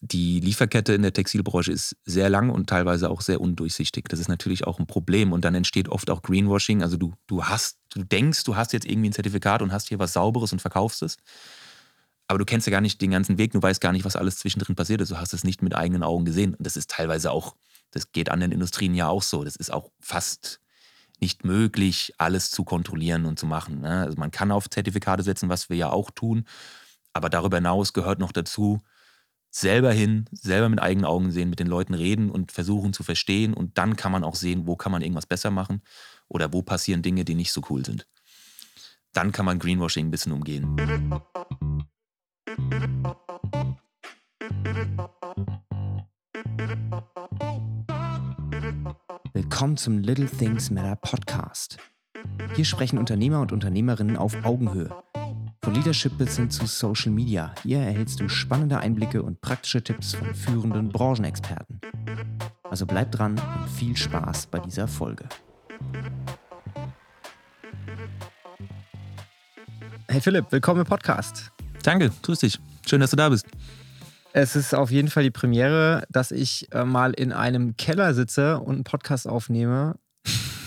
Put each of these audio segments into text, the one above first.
die Lieferkette in der Textilbranche ist sehr lang und teilweise auch sehr undurchsichtig. Das ist natürlich auch ein Problem und dann entsteht oft auch Greenwashing. Also du, du hast, du denkst, du hast jetzt irgendwie ein Zertifikat und hast hier was Sauberes und verkaufst es. Aber du kennst ja gar nicht den ganzen Weg, du weißt gar nicht, was alles zwischendrin passiert ist. Du hast es nicht mit eigenen Augen gesehen. Und das ist teilweise auch, das geht anderen Industrien ja auch so. Das ist auch fast nicht möglich, alles zu kontrollieren und zu machen. Ne? Also man kann auf Zertifikate setzen, was wir ja auch tun. Aber darüber hinaus gehört noch dazu, selber hin, selber mit eigenen Augen sehen, mit den Leuten reden und versuchen zu verstehen. Und dann kann man auch sehen, wo kann man irgendwas besser machen oder wo passieren Dinge, die nicht so cool sind. Dann kann man Greenwashing ein bisschen umgehen. Willkommen zum Little Things Matter Podcast. Hier sprechen Unternehmer und Unternehmerinnen auf Augenhöhe. Von Leadership bis hin zu Social Media. Hier erhältst du spannende Einblicke und praktische Tipps von führenden Branchenexperten. Also bleib dran und viel Spaß bei dieser Folge. Hey Philipp, willkommen im Podcast. Danke, grüß dich. Schön, dass du da bist. Es ist auf jeden Fall die Premiere, dass ich äh, mal in einem Keller sitze und einen Podcast aufnehme.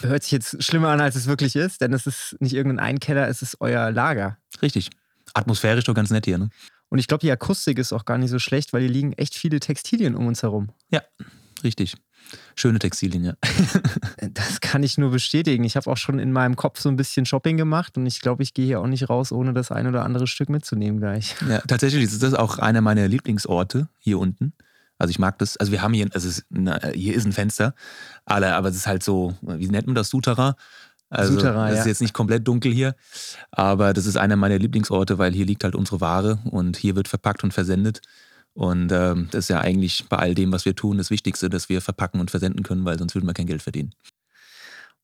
Hört sich jetzt schlimmer an, als es wirklich ist, denn es ist nicht irgendein Keller, es ist euer Lager. Richtig. Atmosphärisch doch ganz nett hier, ne? Und ich glaube, die Akustik ist auch gar nicht so schlecht, weil hier liegen echt viele Textilien um uns herum. Ja, richtig. Schöne Textilien, ja. das kann ich nur bestätigen. Ich habe auch schon in meinem Kopf so ein bisschen Shopping gemacht und ich glaube, ich gehe hier auch nicht raus, ohne das ein oder andere Stück mitzunehmen gleich. Ja, tatsächlich ist das auch einer meiner Lieblingsorte hier unten. Also ich mag das, also wir haben hier, also es, na, hier ist ein Fenster, aber es ist halt so, wie nennt man das, Souterrain? Also Souterrain, es ist ja. jetzt nicht komplett dunkel hier, aber das ist einer meiner Lieblingsorte, weil hier liegt halt unsere Ware und hier wird verpackt und versendet. Und ähm, das ist ja eigentlich bei all dem, was wir tun, das Wichtigste, dass wir verpacken und versenden können, weil sonst würden wir kein Geld verdienen.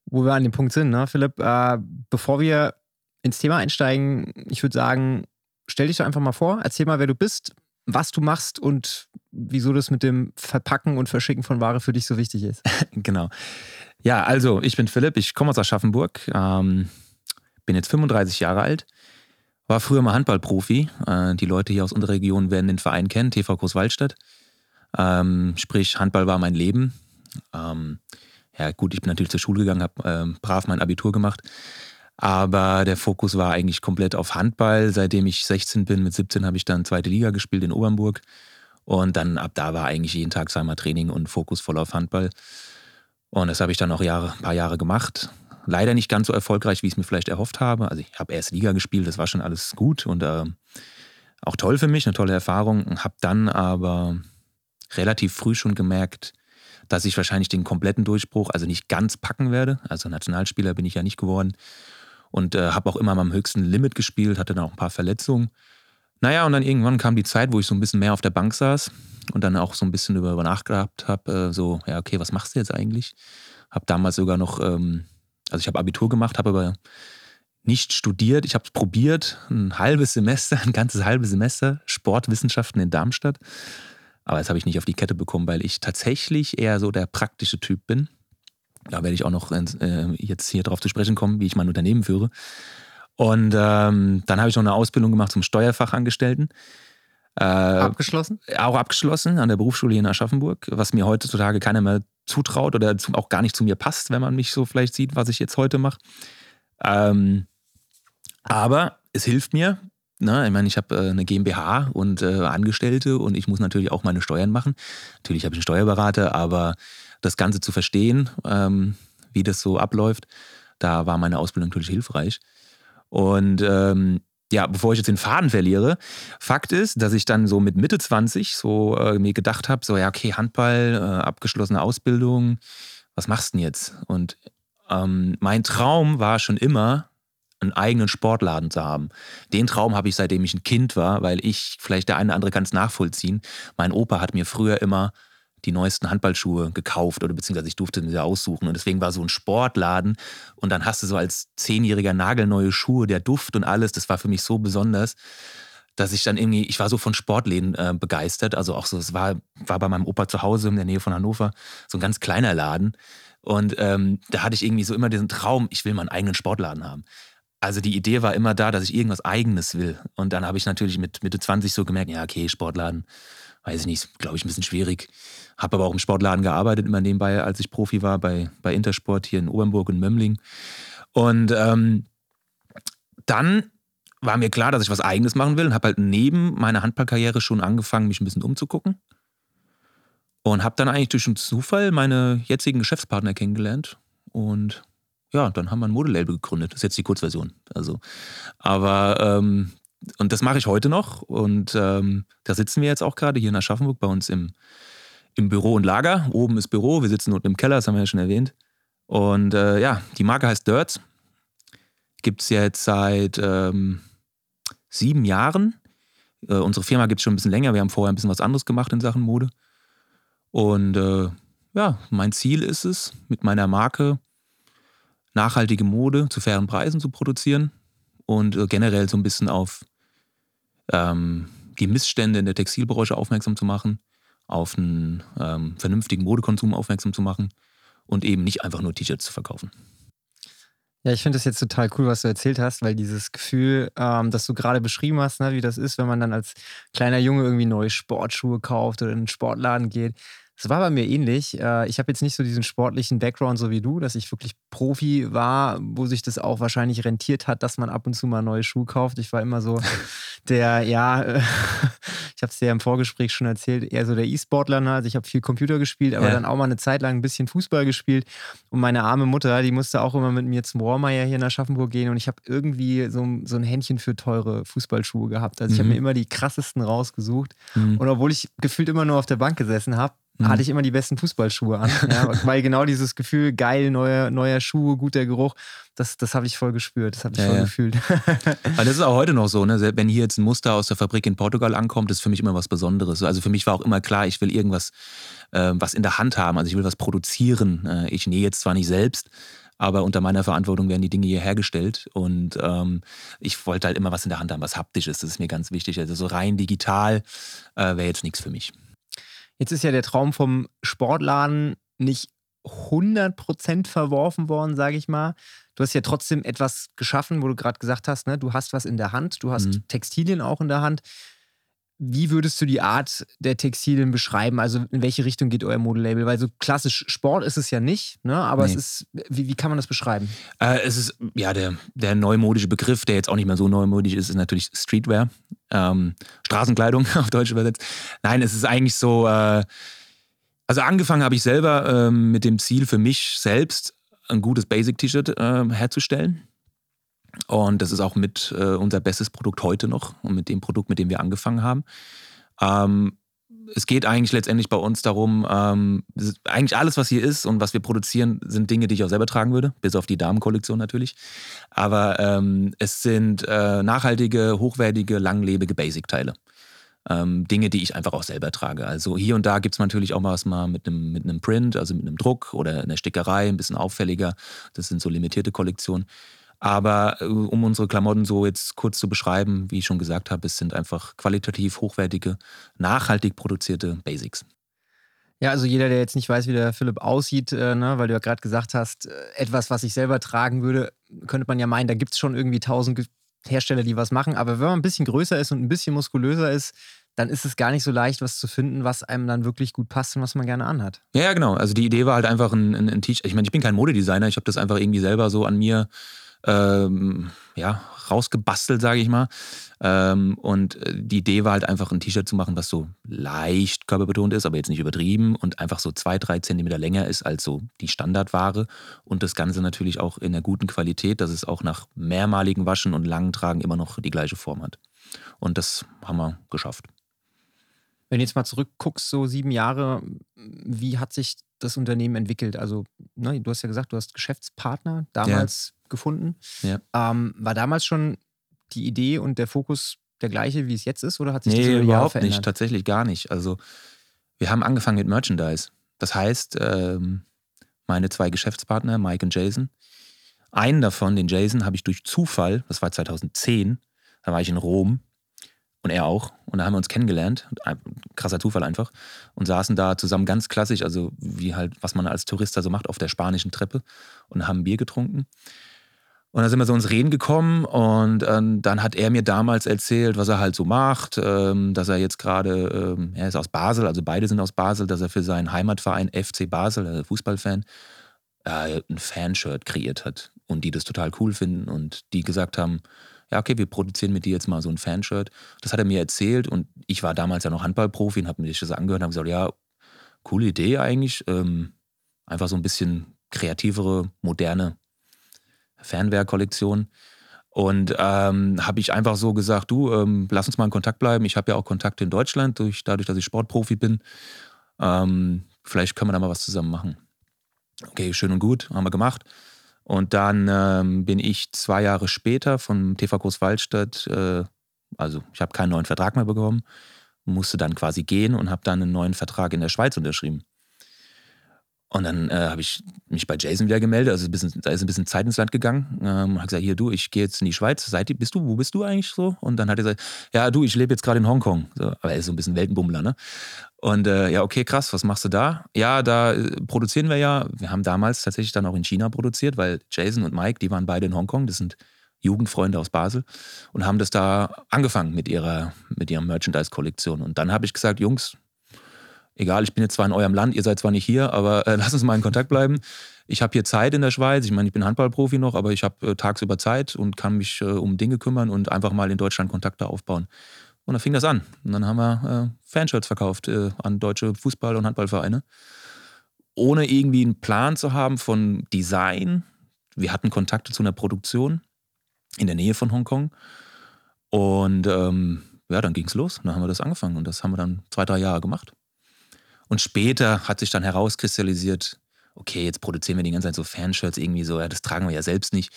Wo wir an dem Punkt sind, ne, Philipp, äh, bevor wir ins Thema einsteigen, ich würde sagen, stell dich doch einfach mal vor, erzähl mal, wer du bist, was du machst und wieso das mit dem Verpacken und Verschicken von Ware für dich so wichtig ist. genau. Ja, also ich bin Philipp, ich komme aus Aschaffenburg, ähm, bin jetzt 35 Jahre alt, war früher mal Handballprofi. Äh, die Leute hier aus unserer Region werden den Verein kennen, TV Großwaldstadt. Ähm, sprich, Handball war mein Leben. Ähm, ja, gut, ich bin natürlich zur Schule gegangen, habe ähm, brav mein Abitur gemacht. Aber der Fokus war eigentlich komplett auf Handball. Seitdem ich 16 bin, mit 17 habe ich dann zweite Liga gespielt in Obernburg. Und dann ab da war eigentlich jeden Tag zweimal Training und Fokus voll auf Handball. Und das habe ich dann auch Jahre, ein paar Jahre gemacht. Leider nicht ganz so erfolgreich, wie ich es mir vielleicht erhofft habe. Also ich habe erst Liga gespielt, das war schon alles gut und äh, auch toll für mich, eine tolle Erfahrung. Habe dann aber relativ früh schon gemerkt, dass ich wahrscheinlich den kompletten Durchbruch, also nicht ganz packen werde. Also Nationalspieler bin ich ja nicht geworden. Und äh, habe auch immer am höchsten Limit gespielt, hatte dann auch ein paar Verletzungen. Naja, und dann irgendwann kam die Zeit, wo ich so ein bisschen mehr auf der Bank saß und dann auch so ein bisschen darüber nachgedacht habe, äh, so, ja, okay, was machst du jetzt eigentlich? Habe damals sogar noch, ähm, also ich habe Abitur gemacht, habe aber nicht studiert. Ich habe es probiert, ein halbes Semester, ein ganzes halbes Semester, Sportwissenschaften in Darmstadt. Aber das habe ich nicht auf die Kette bekommen, weil ich tatsächlich eher so der praktische Typ bin. Da werde ich auch noch äh, jetzt hier drauf zu sprechen kommen, wie ich mein Unternehmen führe. Und ähm, dann habe ich noch eine Ausbildung gemacht zum Steuerfachangestellten. Äh, abgeschlossen? Auch abgeschlossen an der Berufsschule hier in Aschaffenburg, was mir heutzutage keiner mehr zutraut oder auch gar nicht zu mir passt, wenn man mich so vielleicht sieht, was ich jetzt heute mache. Ähm, aber es hilft mir. Ne? Ich meine, ich habe äh, eine GmbH und äh, Angestellte und ich muss natürlich auch meine Steuern machen. Natürlich habe ich einen Steuerberater, aber das Ganze zu verstehen, ähm, wie das so abläuft, da war meine Ausbildung natürlich hilfreich. Und ähm, ja, bevor ich jetzt den Faden verliere, Fakt ist, dass ich dann so mit Mitte 20 so äh, mir gedacht habe, so ja, okay, Handball, äh, abgeschlossene Ausbildung, was machst du denn jetzt? Und ähm, mein Traum war schon immer, einen eigenen Sportladen zu haben. Den Traum habe ich seitdem ich ein Kind war, weil ich, vielleicht der eine oder andere kann es nachvollziehen, mein Opa hat mir früher immer die neuesten Handballschuhe gekauft oder beziehungsweise ich durfte sie aussuchen. Und deswegen war so ein Sportladen und dann hast du so als Zehnjähriger nagelneue Schuhe, der Duft und alles, das war für mich so besonders, dass ich dann irgendwie, ich war so von Sportläden äh, begeistert. Also auch so, es war, war bei meinem Opa zu Hause in der Nähe von Hannover, so ein ganz kleiner Laden. Und ähm, da hatte ich irgendwie so immer diesen Traum, ich will meinen eigenen Sportladen haben. Also die Idee war immer da, dass ich irgendwas Eigenes will. Und dann habe ich natürlich mit Mitte 20 so gemerkt, ja, okay, Sportladen, weiß ich nicht, glaube ich, ein bisschen schwierig. Habe aber auch im Sportladen gearbeitet, immer nebenbei, als ich Profi war, bei, bei Intersport hier in Obernburg und Mömmling. Und ähm, dann war mir klar, dass ich was Eigenes machen will und habe halt neben meiner Handballkarriere schon angefangen, mich ein bisschen umzugucken. Und habe dann eigentlich durch einen Zufall meine jetzigen Geschäftspartner kennengelernt. Und ja, dann haben wir ein Modelabel gegründet. Das ist jetzt die Kurzversion. Also, aber ähm, und das mache ich heute noch. Und ähm, da sitzen wir jetzt auch gerade hier in Aschaffenburg bei uns im, im Büro und Lager. Oben ist Büro, wir sitzen unten im Keller, das haben wir ja schon erwähnt. Und äh, ja, die Marke heißt Dirts. Gibt es jetzt seit ähm, sieben Jahren. Äh, unsere Firma gibt es schon ein bisschen länger. Wir haben vorher ein bisschen was anderes gemacht in Sachen Mode. Und äh, ja, mein Ziel ist es, mit meiner Marke nachhaltige Mode zu fairen Preisen zu produzieren und äh, generell so ein bisschen auf ähm, die Missstände in der Textilbranche aufmerksam zu machen, auf einen ähm, vernünftigen Modekonsum aufmerksam zu machen und eben nicht einfach nur T-Shirts zu verkaufen. Ja, ich finde das jetzt total cool, was du erzählt hast, weil dieses Gefühl, ähm, das du gerade beschrieben hast, ne, wie das ist, wenn man dann als kleiner Junge irgendwie neue Sportschuhe kauft oder in einen Sportladen geht, es war bei mir ähnlich. Äh, ich habe jetzt nicht so diesen sportlichen Background so wie du, dass ich wirklich Profi war, wo sich das auch wahrscheinlich rentiert hat, dass man ab und zu mal neue Schuhe kauft. Ich war immer so der, ja, ich habe es dir ja im Vorgespräch schon erzählt, eher so der E-Sportler. Ne? Also ich habe viel Computer gespielt, aber ja. dann auch mal eine Zeit lang ein bisschen Fußball gespielt. Und meine arme Mutter, die musste auch immer mit mir zum Rohrmeier hier nach Aschaffenburg gehen und ich habe irgendwie so, so ein Händchen für teure Fußballschuhe gehabt. Also ich habe mhm. mir immer die krassesten rausgesucht. Mhm. Und obwohl ich gefühlt immer nur auf der Bank gesessen habe, mhm. hatte ich immer die besten Fußballschuhe an. Ja, weil genau dieses Gefühl, geil, neuer, neuer Schuh, guter Geruch, das, das habe ich voll gespürt, das habe ich ja, voll ja. gefühlt. Aber das ist auch heute noch so, ne? wenn hier jetzt ein Muster aus der Fabrik in Portugal ankommt, ist für mich immer was Besonderes. Also für mich war auch immer klar, ich will irgendwas, äh, was in der Hand haben, also ich will was produzieren. Äh, ich nähe jetzt zwar nicht selbst, aber unter meiner Verantwortung werden die Dinge hier hergestellt und ähm, ich wollte halt immer was in der Hand haben, was haptisch ist, das ist mir ganz wichtig. Also so rein digital äh, wäre jetzt nichts für mich. Jetzt ist ja der Traum vom Sportladen nicht 100% verworfen worden, sage ich mal. Du hast ja trotzdem etwas geschaffen, wo du gerade gesagt hast, ne? du hast was in der Hand, du hast mhm. Textilien auch in der Hand. Wie würdest du die Art der Textilien beschreiben? Also in welche Richtung geht euer Modelabel? Weil so klassisch Sport ist es ja nicht, ne? aber nee. es ist, wie, wie, kann man das beschreiben? Äh, es ist, ja, der, der neumodische Begriff, der jetzt auch nicht mehr so neumodisch ist, ist natürlich Streetwear. Ähm, Straßenkleidung auf Deutsch übersetzt. Nein, es ist eigentlich so, äh, also angefangen habe ich selber äh, mit dem Ziel für mich selbst, ein gutes Basic-T-Shirt äh, herzustellen. Und das ist auch mit äh, unser bestes Produkt heute noch und mit dem Produkt, mit dem wir angefangen haben. Ähm, es geht eigentlich letztendlich bei uns darum, ähm, eigentlich alles, was hier ist und was wir produzieren, sind Dinge, die ich auch selber tragen würde, bis auf die Damenkollektion natürlich. Aber ähm, es sind äh, nachhaltige, hochwertige, langlebige Basic-Teile. Ähm, Dinge, die ich einfach auch selber trage. Also hier und da gibt es natürlich auch mal was mal mit einem, mit einem Print, also mit einem Druck oder einer Stickerei, ein bisschen auffälliger. Das sind so limitierte Kollektionen. Aber äh, um unsere Klamotten so jetzt kurz zu beschreiben, wie ich schon gesagt habe, es sind einfach qualitativ hochwertige, nachhaltig produzierte Basics. Ja, also jeder, der jetzt nicht weiß, wie der Philipp aussieht, äh, ne, weil du ja gerade gesagt hast, äh, etwas, was ich selber tragen würde, könnte man ja meinen, da gibt es schon irgendwie tausend Hersteller, die was machen. Aber wenn man ein bisschen größer ist und ein bisschen muskulöser ist, dann ist es gar nicht so leicht, was zu finden, was einem dann wirklich gut passt und was man gerne anhat. Ja, genau. Also die Idee war halt einfach ein, ein, ein T-Shirt. Ich meine, ich bin kein Modedesigner, ich habe das einfach irgendwie selber so an mir ähm, ja, rausgebastelt, sage ich mal. Ähm, und äh, die Idee war halt einfach ein T-Shirt zu machen, was so leicht körperbetont ist, aber jetzt nicht übertrieben und einfach so zwei, drei Zentimeter länger ist als so die Standardware. Und das Ganze natürlich auch in einer guten Qualität, dass es auch nach mehrmaligen Waschen und langen Tragen immer noch die gleiche Form hat. Und das haben wir geschafft. Wenn du jetzt mal zurückguckst, so sieben Jahre, wie hat sich das Unternehmen entwickelt? Also, ne, du hast ja gesagt, du hast Geschäftspartner damals ja. gefunden. Ja. Ähm, war damals schon die Idee und der Fokus der gleiche, wie es jetzt ist, oder hat sich nee, das über überhaupt verändert? nicht, tatsächlich gar nicht. Also, wir haben angefangen mit Merchandise. Das heißt, ähm, meine zwei Geschäftspartner, Mike und Jason, einen davon, den Jason, habe ich durch Zufall, das war 2010, da war ich in Rom und er auch. Und da haben wir uns kennengelernt. Krasser Zufall einfach. Und saßen da zusammen ganz klassisch, also wie halt, was man als Tourist da so macht, auf der spanischen Treppe und haben Bier getrunken. Und dann sind wir so ins Reden gekommen und ähm, dann hat er mir damals erzählt, was er halt so macht, ähm, dass er jetzt gerade, ähm, er ist aus Basel, also beide sind aus Basel, dass er für seinen Heimatverein FC Basel, äh, Fußballfan, äh, ein Fanshirt kreiert hat und die das total cool finden und die gesagt haben, ja, okay, wir produzieren mit dir jetzt mal so ein Fanshirt. Das hat er mir erzählt und ich war damals ja noch Handballprofi und habe mir das angehört und habe gesagt, ja, coole Idee eigentlich. Ähm, einfach so ein bisschen kreativere, moderne Fernwehrkollektion. Und ähm, habe ich einfach so gesagt, du, ähm, lass uns mal in Kontakt bleiben. Ich habe ja auch Kontakte in Deutschland, durch, dadurch, dass ich Sportprofi bin. Ähm, vielleicht können wir da mal was zusammen machen. Okay, schön und gut, haben wir gemacht. Und dann ähm, bin ich zwei Jahre später von TV Großwaldstadt, äh, also ich habe keinen neuen Vertrag mehr bekommen, musste dann quasi gehen und habe dann einen neuen Vertrag in der Schweiz unterschrieben. Und dann äh, habe ich mich bei Jason wieder gemeldet, also bisschen, da ist ein bisschen Zeit ins Land gegangen. Ähm, habe gesagt, hier du, ich gehe jetzt in die Schweiz. Seid bist du, wo bist du eigentlich so? Und dann hat er gesagt, ja du, ich lebe jetzt gerade in Hongkong. So, aber er ist so ein bisschen Weltenbummler, ne? Und äh, ja, okay, krass, was machst du da? Ja, da äh, produzieren wir ja. Wir haben damals tatsächlich dann auch in China produziert, weil Jason und Mike, die waren beide in Hongkong. Das sind Jugendfreunde aus Basel und haben das da angefangen mit ihrer, mit ihrer Merchandise-Kollektion. Und dann habe ich gesagt, Jungs, egal, ich bin jetzt zwar in eurem Land, ihr seid zwar nicht hier, aber äh, lasst uns mal in Kontakt bleiben. Ich habe hier Zeit in der Schweiz. Ich meine, ich bin Handballprofi noch, aber ich habe äh, tagsüber Zeit und kann mich äh, um Dinge kümmern und einfach mal in Deutschland Kontakte aufbauen. Und dann fing das an. Und dann haben wir äh, Fanshirts verkauft äh, an deutsche Fußball- und Handballvereine. Ohne irgendwie einen Plan zu haben von Design. Wir hatten Kontakte zu einer Produktion in der Nähe von Hongkong. Und ähm, ja, dann ging es los. Dann haben wir das angefangen. Und das haben wir dann zwei, drei Jahre gemacht. Und später hat sich dann herauskristallisiert, okay, jetzt produzieren wir die ganze Zeit so Fanshirts irgendwie so, ja, das tragen wir ja selbst nicht.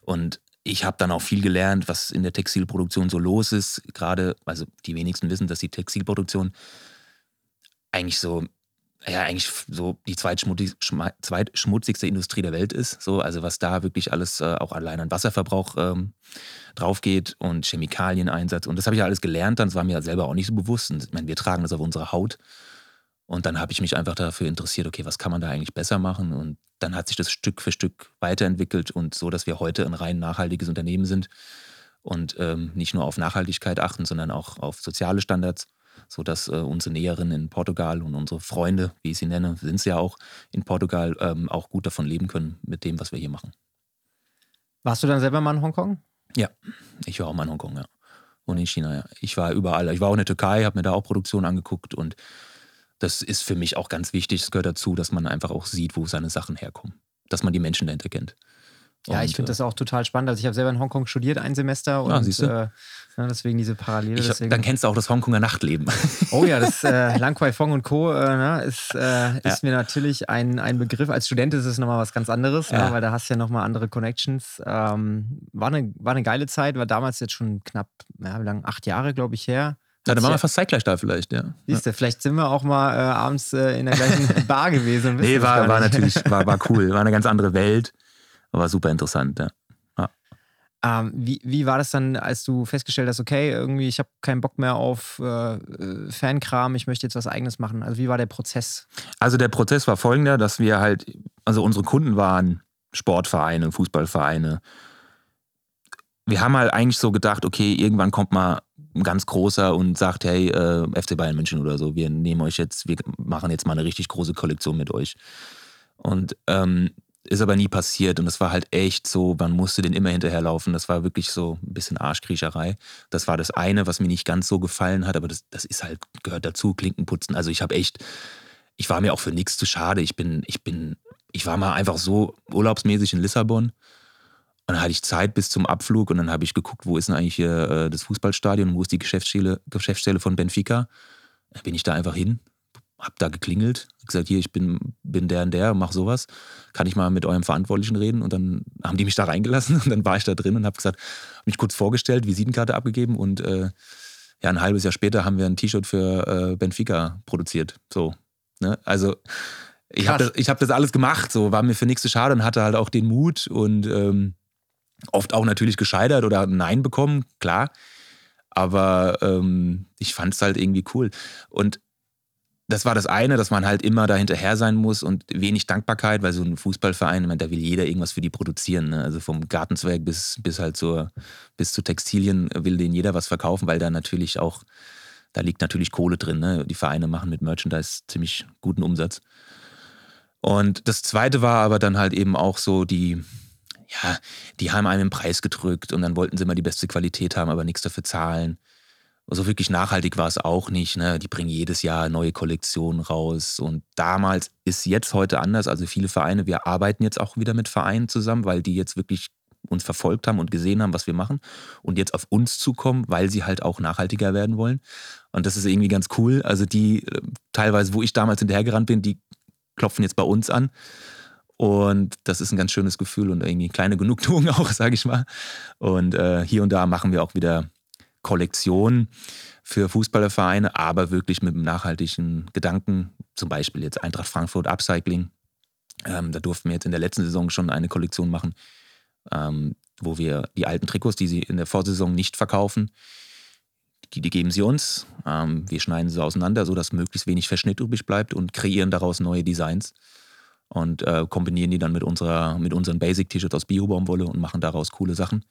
Und ich habe dann auch viel gelernt, was in der Textilproduktion so los ist. Gerade, also die wenigsten wissen, dass die Textilproduktion eigentlich so, ja, eigentlich so die zweitschmutzigste Industrie der Welt ist. So, also was da wirklich alles äh, auch allein an Wasserverbrauch ähm, drauf geht und Chemikalieneinsatz. Und das habe ich ja alles gelernt, dann war mir selber auch nicht so bewusst. Und ich meine, wir tragen das auf unserer Haut. Und dann habe ich mich einfach dafür interessiert, okay, was kann man da eigentlich besser machen? Und dann hat sich das Stück für Stück weiterentwickelt und so, dass wir heute ein rein nachhaltiges Unternehmen sind und ähm, nicht nur auf Nachhaltigkeit achten, sondern auch auf soziale Standards, sodass äh, unsere Näherinnen in Portugal und unsere Freunde, wie ich sie nenne, sind sie ja auch in Portugal, ähm, auch gut davon leben können mit dem, was wir hier machen. Warst du dann selber mal in Hongkong? Ja, ich war auch mal in Hongkong, ja. Und in China, ja. Ich war überall. Ich war auch in der Türkei, habe mir da auch Produktion angeguckt und das ist für mich auch ganz wichtig. Es gehört dazu, dass man einfach auch sieht, wo seine Sachen herkommen. Dass man die Menschen dahinter kennt. Ja, ich finde äh, das auch total spannend. Also ich habe selber in Hongkong studiert, ein Semester. Und, ja, siehst du? Äh, ja, deswegen diese Parallele. Ich, deswegen. Dann kennst du auch das Hongkonger Nachtleben. Oh ja, das äh, Lang Kwai Fong und Co. Äh, na, ne, ist, äh, ist ja. mir natürlich ein, ein Begriff. Als Student ist es nochmal was ganz anderes, ne, ja. ne, weil da hast du ja nochmal andere Connections. Ähm, war, eine, war eine geile Zeit, war damals jetzt schon knapp, ja, wie lange? Acht Jahre, glaube ich, her. Ja, dann waren wir fast zeitgleich da vielleicht, ja. Siehst du, vielleicht sind wir auch mal äh, abends äh, in der gleichen Bar gewesen. Nee, war, war natürlich, war, war cool. War eine ganz andere Welt. War super interessant, ja. ja. Ähm, wie, wie war das dann, als du festgestellt hast, okay, irgendwie, ich habe keinen Bock mehr auf äh, Fankram, ich möchte jetzt was Eigenes machen? Also, wie war der Prozess? Also, der Prozess war folgender, dass wir halt, also unsere Kunden waren Sportvereine, Fußballvereine. Wir haben halt eigentlich so gedacht, okay, irgendwann kommt mal ganz großer und sagt, hey, äh, FC Bayern München oder so, wir nehmen euch jetzt, wir machen jetzt mal eine richtig große Kollektion mit euch. Und ähm, ist aber nie passiert und das war halt echt so, man musste den immer hinterherlaufen. Das war wirklich so ein bisschen Arschkriecherei. Das war das eine, was mir nicht ganz so gefallen hat, aber das, das ist halt, gehört dazu, Klinkenputzen. Also ich habe echt, ich war mir auch für nichts zu schade. Ich bin, ich bin, ich war mal einfach so urlaubsmäßig in Lissabon dann hatte ich Zeit bis zum Abflug und dann habe ich geguckt, wo ist denn eigentlich hier äh, das Fußballstadion, wo ist die Geschäftsstelle, Geschäftsstelle von Benfica. Dann bin ich da einfach hin, hab da geklingelt, gesagt, hier, ich bin, bin der und der, mach sowas. Kann ich mal mit eurem Verantwortlichen reden? Und dann haben die mich da reingelassen und dann war ich da drin und habe gesagt, habe mich kurz vorgestellt, Visitenkarte abgegeben und äh, ja, ein halbes Jahr später haben wir ein T-Shirt für äh, Benfica produziert. So. Ne? Also ich habe das, hab das alles gemacht, so war mir für nichts zu schade und hatte halt auch den Mut und ähm, Oft auch natürlich gescheitert oder Nein bekommen, klar. Aber ähm, ich fand es halt irgendwie cool. Und das war das eine, dass man halt immer da hinterher sein muss und wenig Dankbarkeit, weil so ein Fußballverein, meine, da will jeder irgendwas für die produzieren. Ne? Also vom Gartenzwerg bis, bis halt zur, bis zu Textilien will denen jeder was verkaufen, weil da natürlich auch, da liegt natürlich Kohle drin. Ne? Die Vereine machen mit Merchandise ziemlich guten Umsatz. Und das zweite war aber dann halt eben auch so die, ja, die haben einem den Preis gedrückt und dann wollten sie immer die beste Qualität haben, aber nichts dafür zahlen. Also wirklich nachhaltig war es auch nicht. Ne? Die bringen jedes Jahr neue Kollektionen raus. Und damals ist jetzt heute anders. Also viele Vereine, wir arbeiten jetzt auch wieder mit Vereinen zusammen, weil die jetzt wirklich uns verfolgt haben und gesehen haben, was wir machen und jetzt auf uns zukommen, weil sie halt auch nachhaltiger werden wollen. Und das ist irgendwie ganz cool. Also die äh, teilweise, wo ich damals hinterhergerannt bin, die klopfen jetzt bei uns an. Und das ist ein ganz schönes Gefühl und irgendwie eine kleine Genugtuung auch, sage ich mal. Und äh, hier und da machen wir auch wieder Kollektion für Fußballervereine, aber wirklich mit einem nachhaltigen Gedanken. Zum Beispiel jetzt Eintracht Frankfurt Upcycling. Ähm, da durften wir jetzt in der letzten Saison schon eine Kollektion machen, ähm, wo wir die alten Trikots, die sie in der Vorsaison nicht verkaufen, die, die geben sie uns. Ähm, wir schneiden sie auseinander, sodass möglichst wenig Verschnitt übrig bleibt und kreieren daraus neue Designs und äh, kombinieren die dann mit, unserer, mit unseren Basic-T-Shirts aus Bio-Baumwolle und machen daraus coole Sachen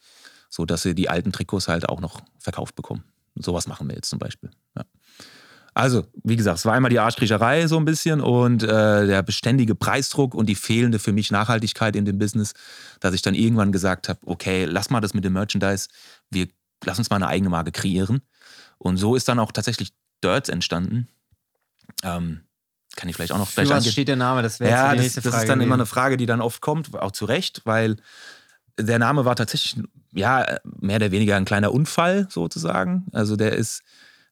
so dass sie die alten Trikots halt auch noch verkauft bekommen. sowas machen wir jetzt zum Beispiel. Ja. Also, wie gesagt, es war einmal die Arschkriecherei so ein bisschen und äh, der beständige Preisdruck und die fehlende für mich Nachhaltigkeit in dem Business, dass ich dann irgendwann gesagt habe, okay, lass mal das mit dem Merchandise, wir lass uns mal eine eigene Marke kreieren. Und so ist dann auch tatsächlich Dirts entstanden. Ähm, kann ich vielleicht auch noch Für was steht der Name? Das wäre ja, die nächste das, Frage. Das ist dann immer eine Frage, die dann oft kommt, auch zu Recht, weil der Name war tatsächlich ja, mehr oder weniger ein kleiner Unfall sozusagen. Also der ist,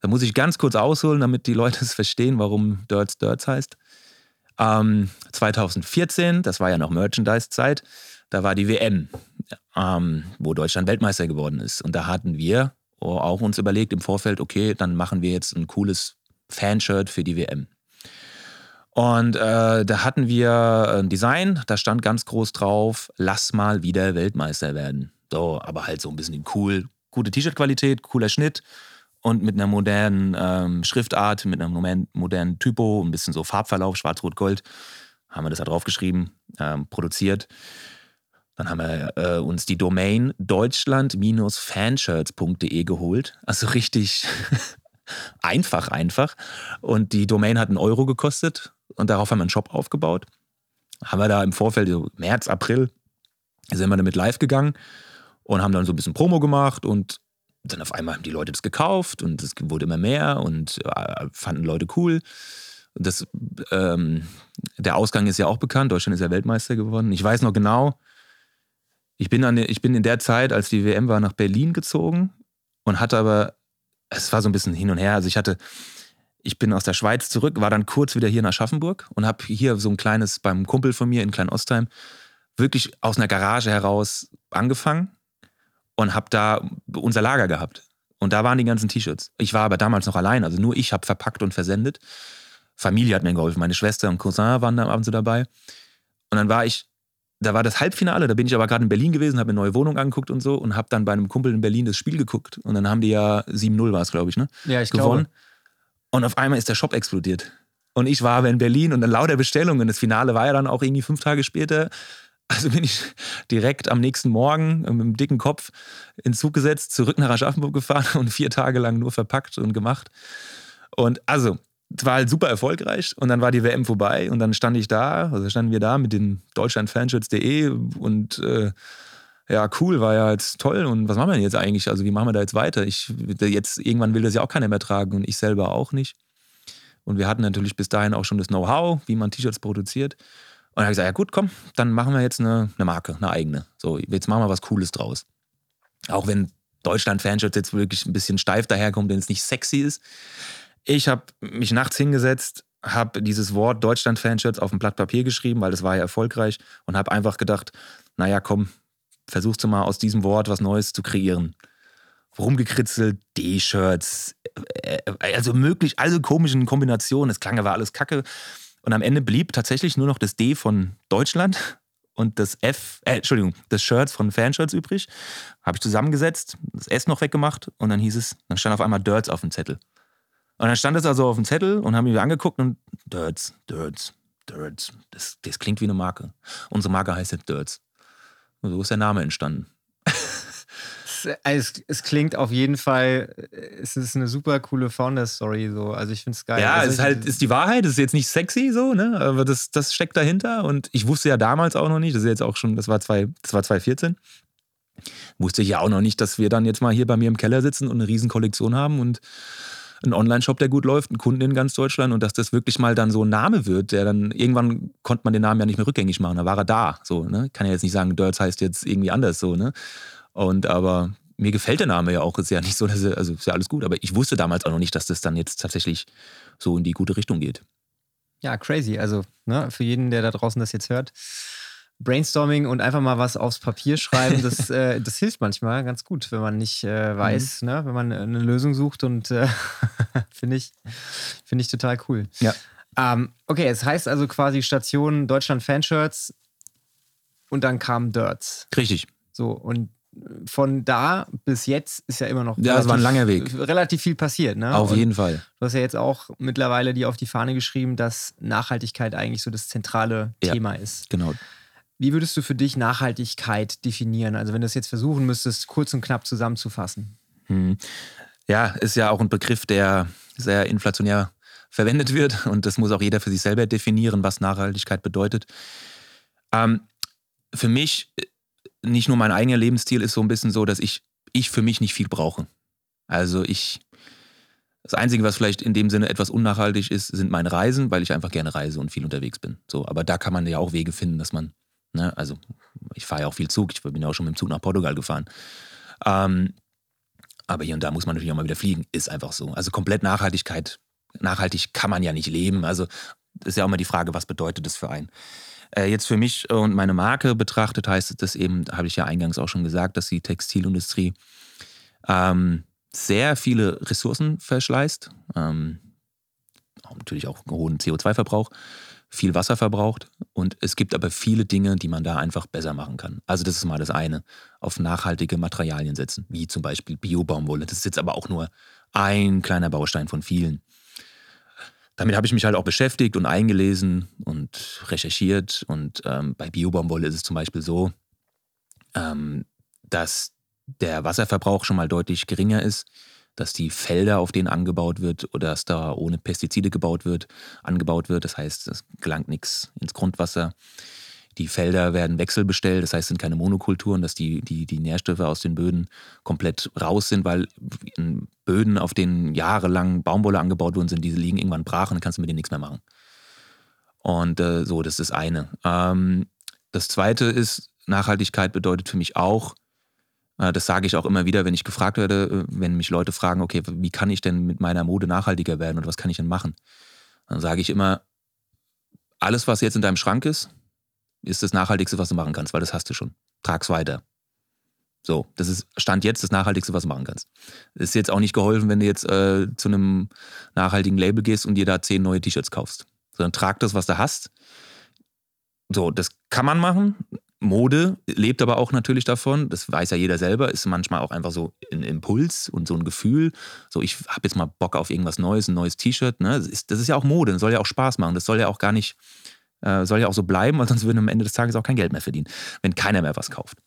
da muss ich ganz kurz ausholen, damit die Leute es verstehen, warum Dirts Dirts heißt. Ähm, 2014, das war ja noch Merchandise-Zeit, da war die WM, ähm, wo Deutschland Weltmeister geworden ist. Und da hatten wir auch uns überlegt im Vorfeld, okay, dann machen wir jetzt ein cooles Fanshirt für die WM. Und äh, da hatten wir ein Design, da stand ganz groß drauf, lass mal wieder Weltmeister werden. So, aber halt so ein bisschen cool, gute T-Shirt-Qualität, cooler Schnitt und mit einer modernen ähm, Schriftart, mit einem modernen Typo, ein bisschen so Farbverlauf, schwarz-rot-gold, haben wir das da draufgeschrieben, ähm, produziert. Dann haben wir äh, uns die Domain deutschland-fanshirts.de geholt. Also richtig einfach, einfach. Und die Domain hat einen Euro gekostet und darauf haben wir einen Shop aufgebaut. Haben wir da im Vorfeld, so März, April, sind wir damit live gegangen und haben dann so ein bisschen Promo gemacht und dann auf einmal haben die Leute das gekauft und es wurde immer mehr und äh, fanden Leute cool. Das, ähm, der Ausgang ist ja auch bekannt. Deutschland ist ja Weltmeister geworden. Ich weiß noch genau, ich bin, an, ich bin in der Zeit, als die WM war, nach Berlin gezogen und hatte aber, es war so ein bisschen hin und her. Also ich hatte, ich bin aus der Schweiz zurück, war dann kurz wieder hier nach Aschaffenburg und habe hier so ein kleines, beim Kumpel von mir in Kleinostheim, wirklich aus einer Garage heraus angefangen und habe da unser Lager gehabt. Und da waren die ganzen T-Shirts. Ich war aber damals noch allein, also nur ich habe verpackt und versendet. Familie hat mir geholfen, meine Schwester und Cousin waren da abends so dabei. Und dann war ich, da war das Halbfinale, da bin ich aber gerade in Berlin gewesen, habe eine neue Wohnung angeguckt und so und habe dann bei einem Kumpel in Berlin das Spiel geguckt. Und dann haben die ja 7-0 war es, glaube ich, ne? Ja, ich gewonnen. Glaube. Und auf einmal ist der Shop explodiert. Und ich war aber in Berlin und dann lauter Bestellungen. Das Finale war ja dann auch irgendwie fünf Tage später. Also bin ich direkt am nächsten Morgen mit einem dicken Kopf in Zug gesetzt, zurück nach Aschaffenburg gefahren und vier Tage lang nur verpackt und gemacht. Und also, es war halt super erfolgreich und dann war die WM vorbei und dann stand ich da, also standen wir da mit den deutschlandfanshirts.de und äh, ja, cool, war ja jetzt toll und was machen wir denn jetzt eigentlich? Also wie machen wir da jetzt weiter? Ich, jetzt, irgendwann will das ja auch keiner mehr tragen und ich selber auch nicht. Und wir hatten natürlich bis dahin auch schon das Know-how, wie man T-Shirts produziert. Und dann habe ich gesagt, ja gut, komm, dann machen wir jetzt eine, eine Marke, eine eigene. So, jetzt machen wir was Cooles draus. Auch wenn Deutschland-Fanshirts jetzt wirklich ein bisschen steif daherkommt, wenn es nicht sexy ist. Ich habe mich nachts hingesetzt, habe dieses Wort Deutschland-Fanshirts auf ein Blatt Papier geschrieben, weil das war ja erfolgreich und habe einfach gedacht, naja, komm, versuchst du mal aus diesem Wort was Neues zu kreieren. Rumgekritzelt, D-Shirts, äh, äh, also möglich, alle komischen Kombinationen. Es klang aber alles kacke. Und am Ende blieb tatsächlich nur noch das D von Deutschland und das F, äh, Entschuldigung, das Shirts von Fanshirts übrig. Habe ich zusammengesetzt, das S noch weggemacht und dann hieß es, dann stand auf einmal Dirts auf dem Zettel. Und dann stand es also auf dem Zettel und haben mich angeguckt und Dirts, Dirts, Dirts. Das, das klingt wie eine Marke. Unsere Marke heißt jetzt Dirts. Und so ist der Name entstanden. es, es, klingt auf jeden Fall, es ist eine super coole Founder-Story. So. Also ich finde es geil. Ja, also es ist halt, ist die Wahrheit, es ist jetzt nicht sexy so, ne? Aber das, das steckt dahinter. Und ich wusste ja damals auch noch nicht, das ist jetzt auch schon, das war, zwei, das war 2014. Wusste ich ja auch noch nicht, dass wir dann jetzt mal hier bei mir im Keller sitzen und eine riesen Kollektion haben und einen Online-Shop, der gut läuft, einen Kunden in ganz Deutschland und dass das wirklich mal dann so ein Name wird, der dann irgendwann konnte man den Namen ja nicht mehr rückgängig machen, da war er da, so, ne? Kann ja jetzt nicht sagen, Dirts heißt jetzt irgendwie anders, so, ne? Und aber mir gefällt der Name ja auch. Ist ja nicht so, dass er, also ist ja alles gut. Aber ich wusste damals auch noch nicht, dass das dann jetzt tatsächlich so in die gute Richtung geht. Ja, crazy. Also ne, für jeden, der da draußen das jetzt hört, Brainstorming und einfach mal was aufs Papier schreiben, das, äh, das hilft manchmal ganz gut, wenn man nicht äh, weiß, mhm. ne, wenn man eine Lösung sucht und äh, finde ich, find ich total cool. Ja. Ähm, okay, es heißt also quasi Station Deutschland Fanshirts und dann kam Dirts. Richtig. So, und von da bis jetzt ist ja immer noch. Ja, es war ein langer Weg. Relativ viel passiert, ne? Auf und jeden Fall. Du hast ja jetzt auch mittlerweile die auf die Fahne geschrieben, dass Nachhaltigkeit eigentlich so das zentrale ja, Thema ist. Genau. Wie würdest du für dich Nachhaltigkeit definieren? Also, wenn du es jetzt versuchen müsstest, kurz und knapp zusammenzufassen. Hm. Ja, ist ja auch ein Begriff, der sehr inflationär verwendet wird und das muss auch jeder für sich selber definieren, was Nachhaltigkeit bedeutet. Ähm, für mich nicht nur mein eigener Lebensstil ist so ein bisschen so, dass ich, ich für mich nicht viel brauche. Also ich, das Einzige, was vielleicht in dem Sinne etwas unnachhaltig ist, sind meine Reisen, weil ich einfach gerne reise und viel unterwegs bin. So, aber da kann man ja auch Wege finden, dass man, ne, also ich fahre ja auch viel Zug, ich bin ja auch schon mit dem Zug nach Portugal gefahren. Ähm, aber hier und da muss man natürlich auch mal wieder fliegen, ist einfach so. Also komplett Nachhaltigkeit, nachhaltig kann man ja nicht leben. Also ist ja auch immer die Frage, was bedeutet das für einen? Äh, jetzt für mich und meine Marke betrachtet heißt das eben, habe ich ja eingangs auch schon gesagt, dass die Textilindustrie ähm, sehr viele Ressourcen verschleißt, ähm, natürlich auch einen hohen CO2-Verbrauch, viel Wasser verbraucht und es gibt aber viele Dinge, die man da einfach besser machen kann. Also das ist mal das eine, auf nachhaltige Materialien setzen, wie zum Beispiel Bio-Baumwolle. Das ist jetzt aber auch nur ein kleiner Baustein von vielen damit habe ich mich halt auch beschäftigt und eingelesen und recherchiert. Und ähm, bei Biobaumwolle ist es zum Beispiel so, ähm, dass der Wasserverbrauch schon mal deutlich geringer ist, dass die Felder, auf denen angebaut wird oder dass da ohne Pestizide gebaut wird, angebaut wird. Das heißt, es gelangt nichts ins Grundwasser. Die Felder werden wechselbestellt, das heißt, es sind keine Monokulturen, dass die, die, die Nährstoffe aus den Böden komplett raus sind, weil in Böden, auf denen jahrelang Baumwolle angebaut worden sind, diese liegen irgendwann brach und dann kannst du mit denen nichts mehr machen. Und äh, so, das ist das eine. Ähm, das zweite ist, Nachhaltigkeit bedeutet für mich auch, das sage ich auch immer wieder, wenn ich gefragt werde, äh, wenn mich Leute fragen, okay, wie kann ich denn mit meiner Mode nachhaltiger werden oder was kann ich denn machen? Dann sage ich immer, alles, was jetzt in deinem Schrank ist, ist das Nachhaltigste, was du machen kannst, weil das hast du schon. Trag's weiter. So, das ist Stand jetzt das Nachhaltigste, was du machen kannst. Ist jetzt auch nicht geholfen, wenn du jetzt äh, zu einem nachhaltigen Label gehst und dir da zehn neue T-Shirts kaufst. Sondern trag das, was du hast. So, das kann man machen. Mode lebt aber auch natürlich davon, das weiß ja jeder selber, ist manchmal auch einfach so ein Impuls und so ein Gefühl. So, ich habe jetzt mal Bock auf irgendwas Neues, ein neues T-Shirt. Ne? Das, ist, das ist ja auch Mode, das soll ja auch Spaß machen. Das soll ja auch gar nicht äh, soll ja auch so bleiben, weil sonst würden am Ende des Tages auch kein Geld mehr verdienen, wenn keiner mehr was kauft.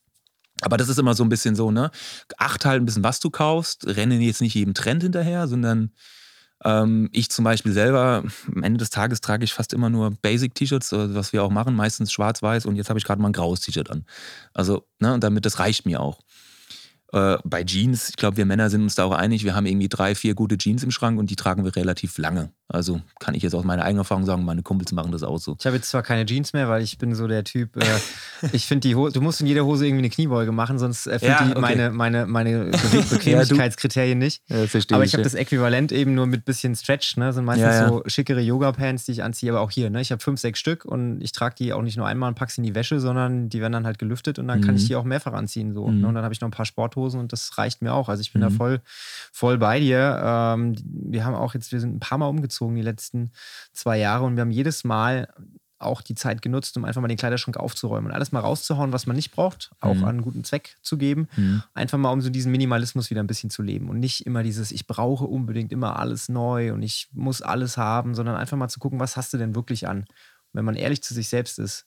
Aber das ist immer so ein bisschen so, ne? Acht halt ein bisschen, was du kaufst, renne jetzt nicht jedem Trend hinterher, sondern ich zum Beispiel selber, am Ende des Tages trage ich fast immer nur Basic-T-Shirts, äh, was wir auch machen, meistens schwarz-weiß und jetzt habe ich gerade mal ein graues T-Shirt an. Also, ne, und damit, das reicht mir auch. Äh, bei Jeans, ich glaube, wir Männer sind uns da auch einig, wir haben irgendwie drei, vier gute Jeans im Schrank und die tragen wir relativ lange. Also kann ich jetzt aus meiner eigenen Erfahrung sagen, meine Kumpels machen das auch so. Ich habe jetzt zwar keine Jeans mehr, weil ich bin so der Typ, äh, ich finde die Hose, du musst in jeder Hose irgendwie eine Kniebeuge machen, sonst erfüllt ja, die okay. meine, meine, meine Bequemlichkeitskriterien nicht. Ja, Aber ich habe das Äquivalent eben nur mit bisschen Stretch, ne? sind meistens ja, so schickere Yoga-Pants, die ich anziehe, aber auch hier, ne? ich habe fünf, sechs Stück und ich trage die auch nicht nur einmal und packe sie in die Wäsche, sondern die werden dann halt gelüftet und dann mhm. kann ich mhm. die auch mehrfach anziehen. So. Mhm. Ne? Und dann habe ich noch ein paar Sporthosen und das reicht mir auch. Also ich bin mhm. da voll, voll bei dir. Ähm, wir haben auch jetzt, wir sind ein paar Mal umgezogen die letzten zwei Jahre und wir haben jedes Mal auch die Zeit genutzt, um einfach mal den Kleiderschrank aufzuräumen und alles mal rauszuhauen, was man nicht braucht, auch mhm. an einen guten Zweck zu geben. Mhm. Einfach mal, um so diesen Minimalismus wieder ein bisschen zu leben und nicht immer dieses, ich brauche unbedingt immer alles neu und ich muss alles haben, sondern einfach mal zu gucken, was hast du denn wirklich an? Und wenn man ehrlich zu sich selbst ist,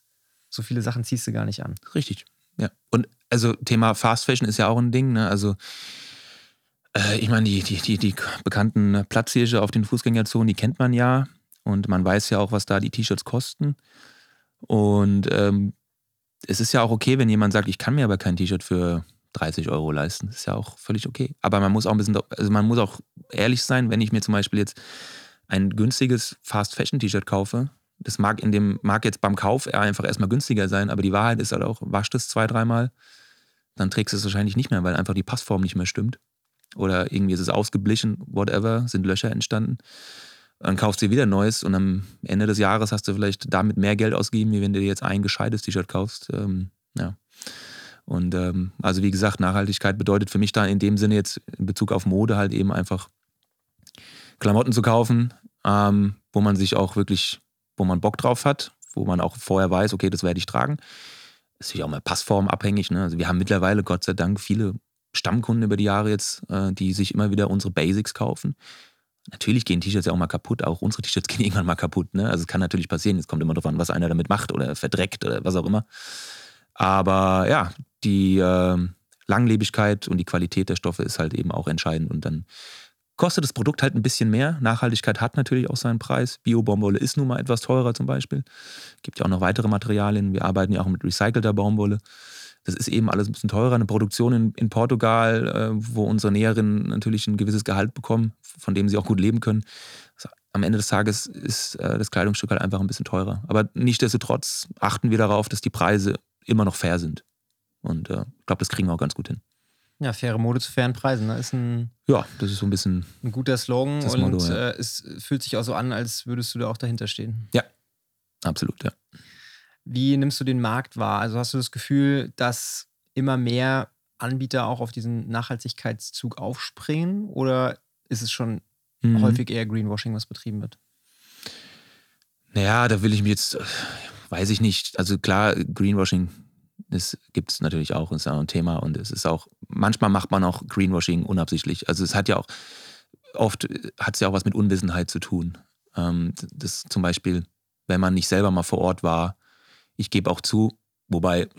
so viele Sachen ziehst du gar nicht an. Richtig, ja. Und also Thema Fast Fashion ist ja auch ein Ding, ne? Also ich meine, die, die, die, die bekannten Platzhirsche auf den Fußgängerzonen, die kennt man ja. Und man weiß ja auch, was da die T-Shirts kosten. Und ähm, es ist ja auch okay, wenn jemand sagt, ich kann mir aber kein T-Shirt für 30 Euro leisten. Das ist ja auch völlig okay. Aber man muss auch ein bisschen, also man muss auch ehrlich sein, wenn ich mir zum Beispiel jetzt ein günstiges Fast-Fashion-T-Shirt kaufe, das mag in dem, mag jetzt beim Kauf einfach erstmal günstiger sein, aber die Wahrheit ist halt auch, wascht es zwei, dreimal, dann trägst du es wahrscheinlich nicht mehr, weil einfach die Passform nicht mehr stimmt. Oder irgendwie ist es ausgeblichen, whatever, sind Löcher entstanden. Dann kaufst du dir wieder Neues und am Ende des Jahres hast du vielleicht damit mehr Geld ausgegeben, wie wenn du dir jetzt ein gescheites T-Shirt kaufst. Ähm, ja. Und ähm, also wie gesagt, Nachhaltigkeit bedeutet für mich da in dem Sinne jetzt in Bezug auf Mode halt eben einfach Klamotten zu kaufen, ähm, wo man sich auch wirklich, wo man Bock drauf hat, wo man auch vorher weiß, okay, das werde ich tragen. Das ist natürlich auch mal passformabhängig. Ne? Also wir haben mittlerweile, Gott sei Dank, viele Stammkunden über die Jahre jetzt, äh, die sich immer wieder unsere Basics kaufen. Natürlich gehen T-Shirts ja auch mal kaputt, auch unsere T-Shirts gehen irgendwann mal kaputt. Ne? Also es kann natürlich passieren, es kommt immer darauf an, was einer damit macht oder verdreckt oder was auch immer. Aber ja, die äh, Langlebigkeit und die Qualität der Stoffe ist halt eben auch entscheidend und dann kostet das Produkt halt ein bisschen mehr. Nachhaltigkeit hat natürlich auch seinen Preis. Bio-Baumwolle ist nun mal etwas teurer zum Beispiel. Gibt ja auch noch weitere Materialien. Wir arbeiten ja auch mit recycelter Baumwolle. Das ist eben alles ein bisschen teurer. Eine Produktion in, in Portugal, äh, wo unsere Näherinnen natürlich ein gewisses Gehalt bekommen, von dem sie auch gut leben können. Also am Ende des Tages ist äh, das Kleidungsstück halt einfach ein bisschen teurer. Aber nichtsdestotrotz achten wir darauf, dass die Preise immer noch fair sind. Und äh, ich glaube, das kriegen wir auch ganz gut hin. Ja, faire Mode zu fairen Preisen. Ne? Ist ein, ja, das ist so ein bisschen. Ein guter Slogan und Motto, ja. äh, es fühlt sich auch so an, als würdest du da auch dahinter stehen. Ja, absolut, ja. Wie nimmst du den Markt wahr? Also hast du das Gefühl, dass immer mehr Anbieter auch auf diesen Nachhaltigkeitszug aufspringen oder ist es schon mhm. häufig eher Greenwashing, was betrieben wird? Naja, da will ich mich jetzt, weiß ich nicht. Also klar, Greenwashing gibt es natürlich auch, ist auch ein Thema und es ist auch, manchmal macht man auch Greenwashing unabsichtlich. Also es hat ja auch, oft hat es ja auch was mit Unwissenheit zu tun. Ähm, das zum Beispiel, wenn man nicht selber mal vor Ort war ich gebe auch zu, wobei,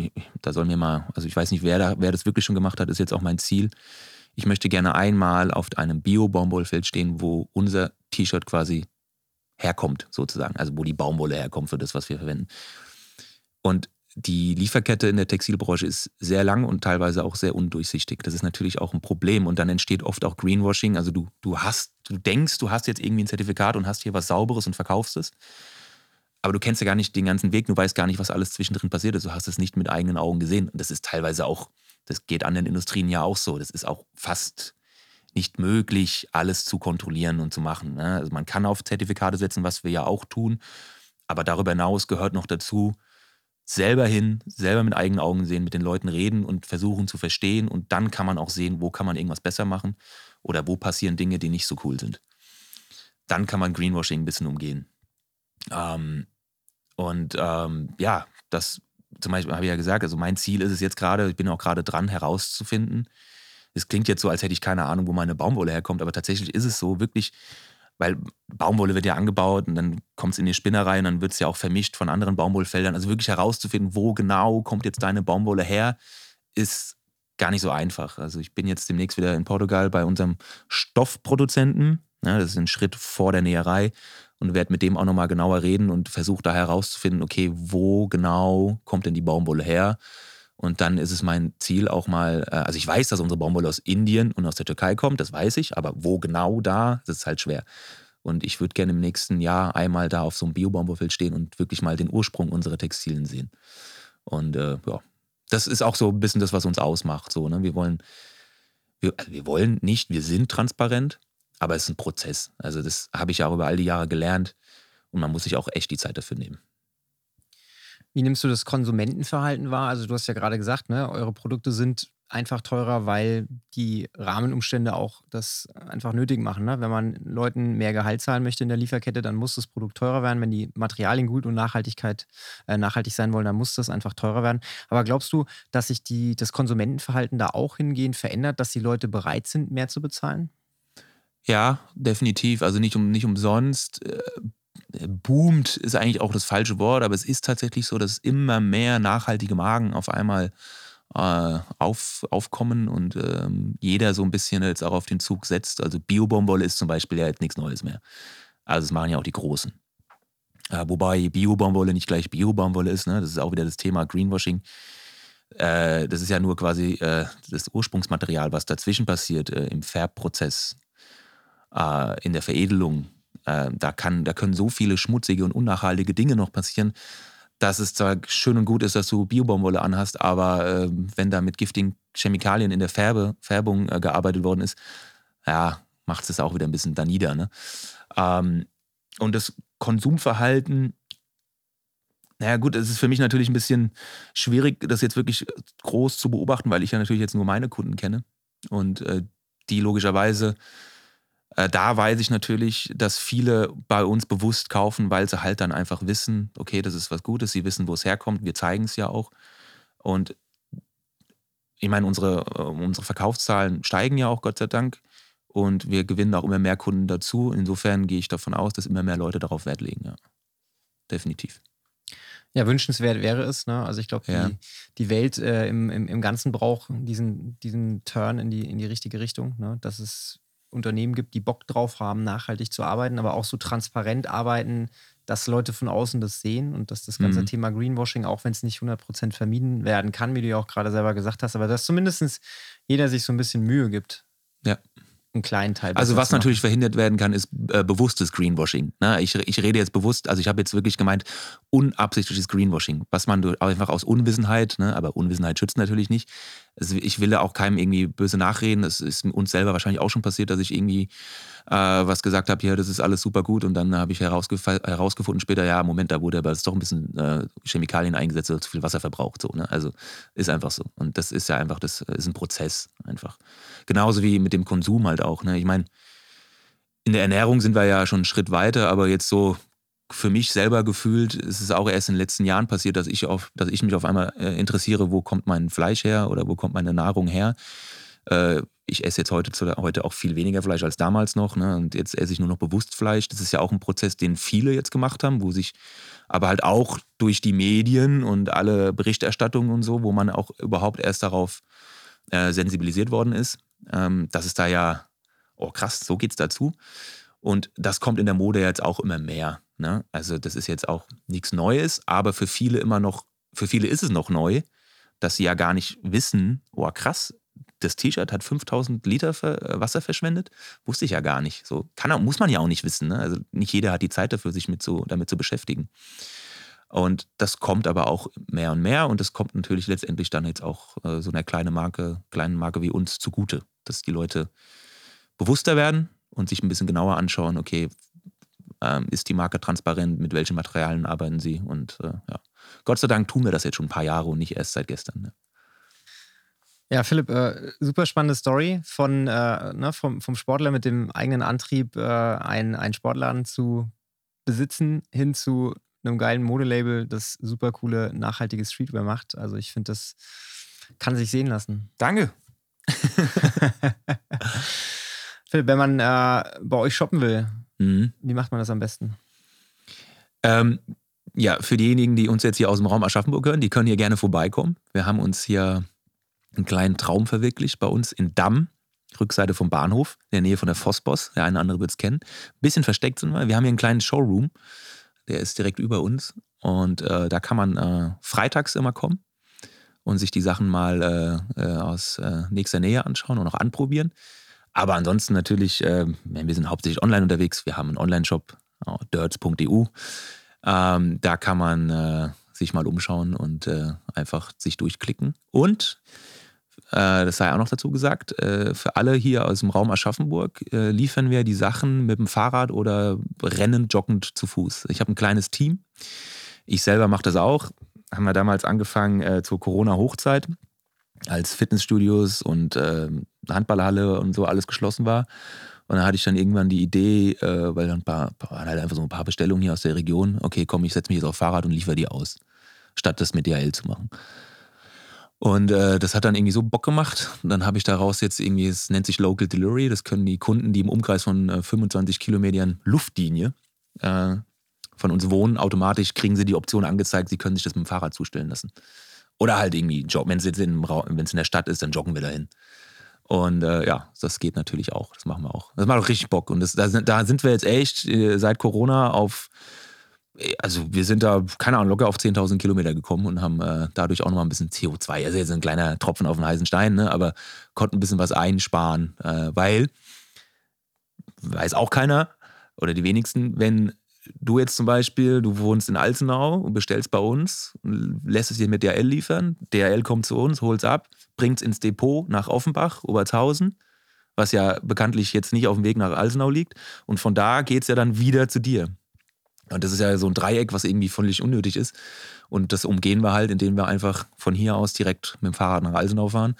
da soll mir mal, also ich weiß nicht, wer, da, wer das wirklich schon gemacht hat, ist jetzt auch mein Ziel. Ich möchte gerne einmal auf einem Bio-Baumwollfeld stehen, wo unser T-Shirt quasi herkommt, sozusagen. Also wo die Baumwolle herkommt für das, was wir verwenden. Und die Lieferkette in der Textilbranche ist sehr lang und teilweise auch sehr undurchsichtig. Das ist natürlich auch ein Problem und dann entsteht oft auch Greenwashing. Also du, du hast, du denkst, du hast jetzt irgendwie ein Zertifikat und hast hier was Sauberes und verkaufst es. Aber du kennst ja gar nicht den ganzen Weg, du weißt gar nicht, was alles zwischendrin passiert ist. Du hast es nicht mit eigenen Augen gesehen. Und das ist teilweise auch, das geht anderen Industrien ja auch so. Das ist auch fast nicht möglich, alles zu kontrollieren und zu machen. Ne? Also man kann auf Zertifikate setzen, was wir ja auch tun. Aber darüber hinaus gehört noch dazu, selber hin, selber mit eigenen Augen sehen, mit den Leuten reden und versuchen zu verstehen. Und dann kann man auch sehen, wo kann man irgendwas besser machen oder wo passieren Dinge, die nicht so cool sind. Dann kann man Greenwashing ein bisschen umgehen. Ähm, und ähm, ja, das zum Beispiel habe ich ja gesagt, also mein Ziel ist es jetzt gerade, ich bin auch gerade dran herauszufinden. Es klingt jetzt so, als hätte ich keine Ahnung, wo meine Baumwolle herkommt, aber tatsächlich ist es so, wirklich, weil Baumwolle wird ja angebaut und dann kommt es in die Spinnerei und dann wird es ja auch vermischt von anderen Baumwollfeldern. Also wirklich herauszufinden, wo genau kommt jetzt deine Baumwolle her, ist gar nicht so einfach. Also ich bin jetzt demnächst wieder in Portugal bei unserem Stoffproduzenten. Ja, das ist ein Schritt vor der Näherei und werde mit dem auch nochmal genauer reden und versuche da herauszufinden, okay, wo genau kommt denn die Baumwolle her? Und dann ist es mein Ziel auch mal, äh, also ich weiß, dass unsere Baumwolle aus Indien und aus der Türkei kommt, das weiß ich, aber wo genau da, das ist halt schwer. Und ich würde gerne im nächsten Jahr einmal da auf so einem Bio-Baumwollfeld stehen und wirklich mal den Ursprung unserer Textilien sehen. Und äh, ja, das ist auch so ein bisschen das, was uns ausmacht. So, ne? Wir wollen, wir, also wir wollen nicht, wir sind transparent, aber es ist ein Prozess. Also das habe ich ja auch über all die Jahre gelernt und man muss sich auch echt die Zeit dafür nehmen. Wie nimmst du das Konsumentenverhalten wahr? Also du hast ja gerade gesagt, ne, eure Produkte sind einfach teurer, weil die Rahmenumstände auch das einfach nötig machen. Ne? Wenn man Leuten mehr Gehalt zahlen möchte in der Lieferkette, dann muss das Produkt teurer werden. Wenn die Materialien gut und Nachhaltigkeit, äh, nachhaltig sein wollen, dann muss das einfach teurer werden. Aber glaubst du, dass sich die, das Konsumentenverhalten da auch hingehend verändert, dass die Leute bereit sind, mehr zu bezahlen? Ja, definitiv. Also nicht, um, nicht umsonst. Äh, boomt ist eigentlich auch das falsche Wort, aber es ist tatsächlich so, dass immer mehr nachhaltige Magen auf einmal äh, auf, aufkommen und ähm, jeder so ein bisschen jetzt auch auf den Zug setzt. Also Bio-Baumwolle ist zum Beispiel ja jetzt nichts Neues mehr. Also das machen ja auch die Großen. Äh, wobei Bio-Baumwolle nicht gleich Bio-Baumwolle ist, ne? das ist auch wieder das Thema Greenwashing. Äh, das ist ja nur quasi äh, das Ursprungsmaterial, was dazwischen passiert äh, im Färbprozess, äh, in der Veredelung. da, kann, da können so viele schmutzige und unnachhaltige Dinge noch passieren, dass es zwar schön und gut ist, dass du Biobaumwolle anhast, aber äh, wenn da mit giftigen Chemikalien in der Färbe, Färbung äh, gearbeitet worden ist, ja, macht es auch wieder ein bisschen da nieder. Ne? Ähm, und das Konsumverhalten, naja gut, es ist für mich natürlich ein bisschen schwierig, das jetzt wirklich groß zu beobachten, weil ich ja natürlich jetzt nur meine Kunden kenne und äh, die logischerweise äh, da weiß ich natürlich, dass viele bei uns bewusst kaufen, weil sie halt dann einfach wissen, okay, das ist was Gutes, sie wissen, wo es herkommt, wir zeigen es ja auch. Und ich meine, unsere, äh, unsere Verkaufszahlen steigen ja auch, Gott sei Dank. Und wir gewinnen auch immer mehr Kunden dazu. Insofern gehe ich davon aus, dass immer mehr Leute darauf Wert legen, ja. Definitiv. Ja, wünschenswert wäre es. Ne? Also ich glaube, die, ja. die Welt äh, im, im, im Ganzen braucht diesen, diesen Turn in die, in die richtige Richtung. Ne? Dass es Unternehmen gibt, die Bock drauf haben, nachhaltig zu arbeiten, aber auch so transparent arbeiten, dass Leute von außen das sehen und dass das ganze mhm. Thema Greenwashing, auch wenn es nicht 100% vermieden werden kann, wie du ja auch gerade selber gesagt hast, aber dass zumindest jeder sich so ein bisschen Mühe gibt. Ja einen kleinen Teil. Also was natürlich verhindert werden kann, ist äh, bewusstes Greenwashing. Ne? Ich, ich rede jetzt bewusst, also ich habe jetzt wirklich gemeint, unabsichtliches Greenwashing, was man einfach aus Unwissenheit, ne? aber Unwissenheit schützt natürlich nicht. Also ich will auch keinem irgendwie böse nachreden. Es ist uns selber wahrscheinlich auch schon passiert, dass ich irgendwie äh, was gesagt habe, ja, das ist alles super gut und dann habe ich herausgef herausgefunden später, ja, Moment, da wurde aber doch ein bisschen äh, Chemikalien eingesetzt oder zu viel Wasser verbraucht. So, ne? Also ist einfach so. Und das ist ja einfach, das ist ein Prozess einfach. Genauso wie mit dem Konsum halt auch. Ne? Ich meine, in der Ernährung sind wir ja schon einen Schritt weiter, aber jetzt so für mich selber gefühlt ist es auch erst in den letzten Jahren passiert, dass ich, auf, dass ich mich auf einmal äh, interessiere, wo kommt mein Fleisch her oder wo kommt meine Nahrung her. Äh, ich esse jetzt heute, heute auch viel weniger Fleisch als damals noch. Ne? Und jetzt esse ich nur noch bewusst Fleisch. Das ist ja auch ein Prozess, den viele jetzt gemacht haben, wo sich aber halt auch durch die Medien und alle Berichterstattungen und so, wo man auch überhaupt erst darauf äh, sensibilisiert worden ist, ähm, dass es da ja, oh krass, so geht's dazu. Und das kommt in der Mode jetzt auch immer mehr. Ne? Also das ist jetzt auch nichts Neues, aber für viele immer noch, für viele ist es noch neu, dass sie ja gar nicht wissen, oh krass, das T-Shirt hat 5000 Liter äh, Wasser verschwendet. Wusste ich ja gar nicht. So kann, muss man ja auch nicht wissen. Ne? Also nicht jeder hat die Zeit dafür, sich mit so, damit zu beschäftigen. Und das kommt aber auch mehr und mehr und das kommt natürlich letztendlich dann jetzt auch äh, so einer kleinen Marke, kleinen Marke wie uns zugute, dass die Leute bewusster werden und sich ein bisschen genauer anschauen, okay, ähm, ist die Marke transparent, mit welchen Materialien arbeiten sie und äh, ja. Gott sei Dank tun wir das jetzt schon ein paar Jahre und nicht erst seit gestern. Ne? Ja, Philipp, äh, super spannende Story von, äh, ne, vom, vom Sportler mit dem eigenen Antrieb, äh, einen, einen Sportladen zu besitzen, hin zu einem geilen Modelabel, das super coole, nachhaltige Streetwear macht. Also ich finde, das kann sich sehen lassen. Danke. Philipp, wenn man äh, bei euch shoppen will, mhm. wie macht man das am besten? Ähm, ja, für diejenigen, die uns jetzt hier aus dem Raum Aschaffenburg hören, die können hier gerne vorbeikommen. Wir haben uns hier einen kleinen Traum verwirklicht bei uns in Damm, Rückseite vom Bahnhof, in der Nähe von der Fossboss. Der eine oder andere wird es kennen. Ein bisschen versteckt sind wir. Wir haben hier einen kleinen Showroom der ist direkt über uns. Und äh, da kann man äh, freitags immer kommen und sich die Sachen mal äh, äh aus äh, nächster Nähe anschauen und auch anprobieren. Aber ansonsten natürlich, äh, wir sind hauptsächlich online unterwegs. Wir haben einen Online-Shop, dirts.eu. Ähm, da kann man sich mal umschauen und einfach sich durchklicken. Und äh, das sei auch noch dazu gesagt, äh, für alle hier aus dem Raum Aschaffenburg äh, liefern wir die Sachen mit dem Fahrrad oder rennend, joggend zu Fuß. Ich habe ein kleines Team. Ich selber mache das auch. Haben wir damals angefangen zur Corona-Hochzeit. als Fitnessstudios und Handballhalle und so alles geschlossen war. Und dann hatte ich dann irgendwann die Idee, äh, weil dann ein paar, waren halt einfach so ein paar Bestellungen hier aus der Region. Okay, komm, ich setze mich jetzt auf Fahrrad und liefere die aus, statt das mit DHL zu machen. Und äh, das hat dann irgendwie so Bock gemacht. Und dann habe ich daraus jetzt irgendwie, es nennt sich Local Delivery. Das können die Kunden, die im Umkreis von äh, 25 Kilometern Luftlinie äh, von uns wohnen, automatisch kriegen sie die Option angezeigt, sie können sich das mit dem Fahrrad zustellen lassen. Oder halt irgendwie, wenn es in, in der Stadt ist, dann joggen wir dahin. Und äh, ja, das geht natürlich auch. Das machen wir auch. Das macht auch richtig Bock. Und das, da, sind, da sind wir jetzt echt äh, seit Corona auf also wir sind da, keine Ahnung, locker auf 10.000 Kilometer gekommen und haben äh, dadurch auch nochmal ein bisschen CO2, also jetzt ein kleiner Tropfen auf den heißen Stein, ne, aber konnten ein bisschen was einsparen, äh, weil, weiß auch keiner oder die wenigsten, wenn du jetzt zum Beispiel, du wohnst in Alzenau und bestellst bei uns, lässt es dir mit DHL liefern, DHL kommt zu uns, holt es ab, bringt es ins Depot nach Offenbach, Obertshausen, was ja bekanntlich jetzt nicht auf dem Weg nach Alzenau liegt und von da geht es ja dann wieder zu dir. Und das ist ja so ein Dreieck, was irgendwie völlig unnötig ist. Und das umgehen wir halt, indem wir einfach von hier aus direkt mit dem Fahrrad nach Alsenau fahren,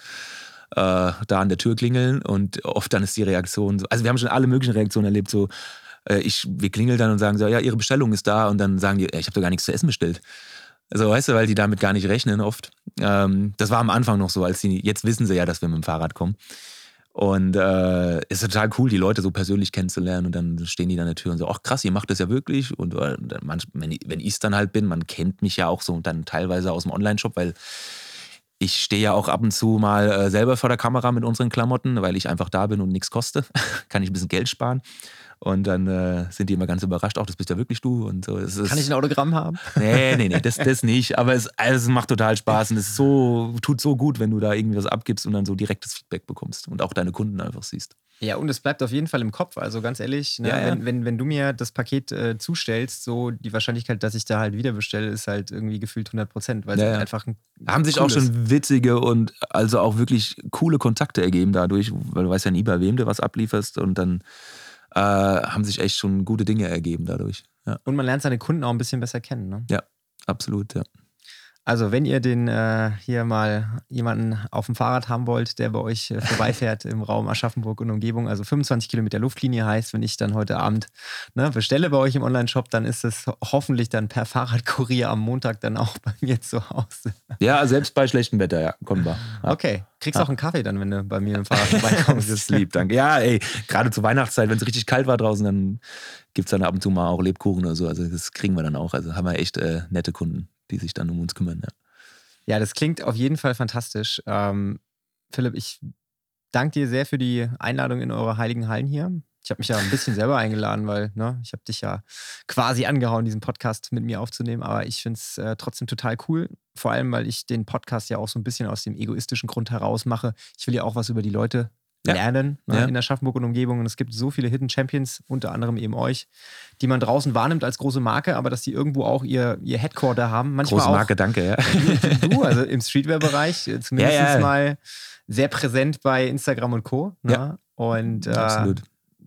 äh, da an der Tür klingeln und oft dann ist die Reaktion so, also wir haben schon alle möglichen Reaktionen erlebt, so ich, wir klingeln dann und sagen so, ja, ihre Bestellung ist da und dann sagen die, ich habe doch gar nichts zu essen bestellt. Also weißt du, weil die damit gar nicht rechnen oft. Ähm, das war am Anfang noch so, als sie, jetzt wissen sie ja, dass wir mit dem Fahrrad kommen. Und äh, ist total cool, die Leute so persönlich kennenzulernen. Und dann stehen die an der Tür und so, ach krass, ihr macht das ja wirklich. Und äh, manch, wenn, wenn ich es dann halt bin, man kennt mich ja auch so dann teilweise aus dem Online-Shop, weil ich stehe ja auch ab und zu mal äh, selber vor der Kamera mit unseren Klamotten, weil ich einfach da bin und nichts koste. Kann ich ein bisschen Geld sparen. Und dann äh, sind die immer ganz überrascht, auch das bist ja wirklich du. Und so. Es Kann ich ein Autogramm haben? Nee, nee, nee, das, das nicht. Aber es, also es macht total Spaß und es so, tut so gut, wenn du da irgendwie was abgibst und dann so direktes Feedback bekommst und auch deine Kunden einfach siehst. Ja, und es bleibt auf jeden Fall im Kopf. Also ganz ehrlich, ne, ja, ja. Wenn, wenn, wenn du mir das Paket äh, zustellst, so die Wahrscheinlichkeit, dass ich da halt wieder bestelle, ist halt irgendwie gefühlt 100 Prozent, weil ja, es einfach ein Haben sich auch schon witzige und also auch wirklich coole Kontakte ergeben dadurch, weil du weißt ja nie, bei wem du was ablieferst und dann äh, haben sich echt schon gute Dinge ergeben dadurch. Ja. Und man lernt seine Kunden auch ein bisschen besser kennen. Ne? Ja, absolut, ja. Also, wenn ihr den äh, hier mal jemanden auf dem Fahrrad haben wollt, der bei euch äh, vorbeifährt im Raum Aschaffenburg und Umgebung, also 25 Kilometer Luftlinie heißt, wenn ich dann heute Abend ne, bestelle bei euch im Online-Shop, dann ist es hoffentlich dann per Fahrradkurier am Montag dann auch bei mir zu Hause. Ja, selbst bei schlechtem Wetter, ja, kommen wir. Ja. Okay. Kriegst ja. auch einen Kaffee dann, wenn du bei mir im Fahrrad vorbeikommst. das ist lieb, danke. Ja, ey, gerade zur Weihnachtszeit, wenn es richtig kalt war draußen, dann gibt es dann ab und zu mal auch Lebkuchen oder so. Also das kriegen wir dann auch. Also haben wir echt äh, nette Kunden die sich dann um uns kümmern. Ja, ja das klingt auf jeden Fall fantastisch. Ähm, Philipp, ich danke dir sehr für die Einladung in eure heiligen Hallen hier. Ich habe mich ja ein bisschen selber eingeladen, weil ne, ich habe dich ja quasi angehauen, diesen Podcast mit mir aufzunehmen. Aber ich finde es äh, trotzdem total cool. Vor allem, weil ich den Podcast ja auch so ein bisschen aus dem egoistischen Grund heraus mache. Ich will ja auch was über die Leute ja. lernen ne, ja. in der Schaffenburg und Umgebung. Und es gibt so viele Hidden Champions, unter anderem eben euch, die man draußen wahrnimmt als große Marke, aber dass die irgendwo auch ihr, ihr Headquarter haben. Manchmal große Marke, auch, danke, ja. Du, also im Streetwear-Bereich, äh, zumindest ja, mal sehr präsent bei Instagram und Co. Ne? Ja. Und äh, Absolut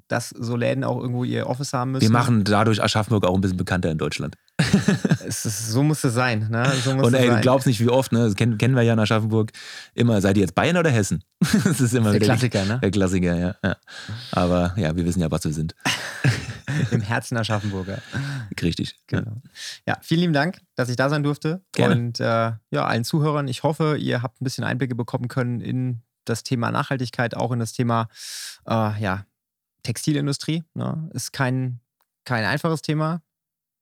dass so Läden auch irgendwo ihr Office haben müssen. Wir machen dadurch Aschaffenburg auch ein bisschen bekannter in Deutschland. ist, so muss es sein. Ne? So und ey, sein. du glaubst nicht, wie oft, ne? das kennen, kennen wir ja in Aschaffenburg, immer, seid ihr jetzt Bayern oder Hessen? das ist immer der Klassiker, ne? Der Klassiker, ja, ja. Aber ja, wir wissen ja, was wir sind. Im Herzen Aschaffenburger. Richtig. Genau. Ja, vielen lieben Dank, dass ich da sein durfte. Gerne. Und äh, ja, allen Zuhörern, ich hoffe, ihr habt ein bisschen Einblicke bekommen können in das Thema Nachhaltigkeit, auch in das Thema äh, ja, Textilindustrie. Ne? Ist kein, kein einfaches Thema.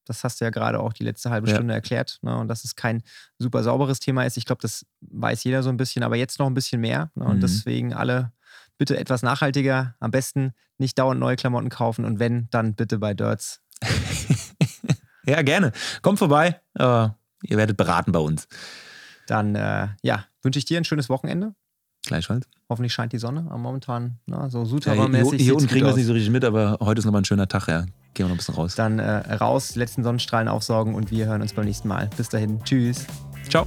Das hast du ja gerade auch die letzte halbe Stunde ja. erklärt. Ne? Und dass es kein super sauberes Thema ist. Ich glaube, das weiß jeder so ein bisschen, aber jetzt noch ein bisschen mehr. Ne? Und mhm. deswegen alle bitte etwas nachhaltiger. Am besten nicht dauernd neue Klamotten kaufen und wenn, dann bitte bei Dirts. ja, gerne. Kommt vorbei. Uh, ihr werdet beraten bei uns. Dann äh, ja, wünsche ich dir ein schönes Wochenende. Gleichfalls. Hoffentlich scheint die Sonne momentan, na, so Sutara-mäßig. Ja, hier, hier unten kriegen wir es nicht so richtig mit, aber heute ist nochmal ein schöner Tag, ja. Gehen wir noch ein bisschen raus. Dann äh, raus, letzten Sonnenstrahlen aufsaugen und wir hören uns beim nächsten Mal. Bis dahin. Tschüss. Ciao.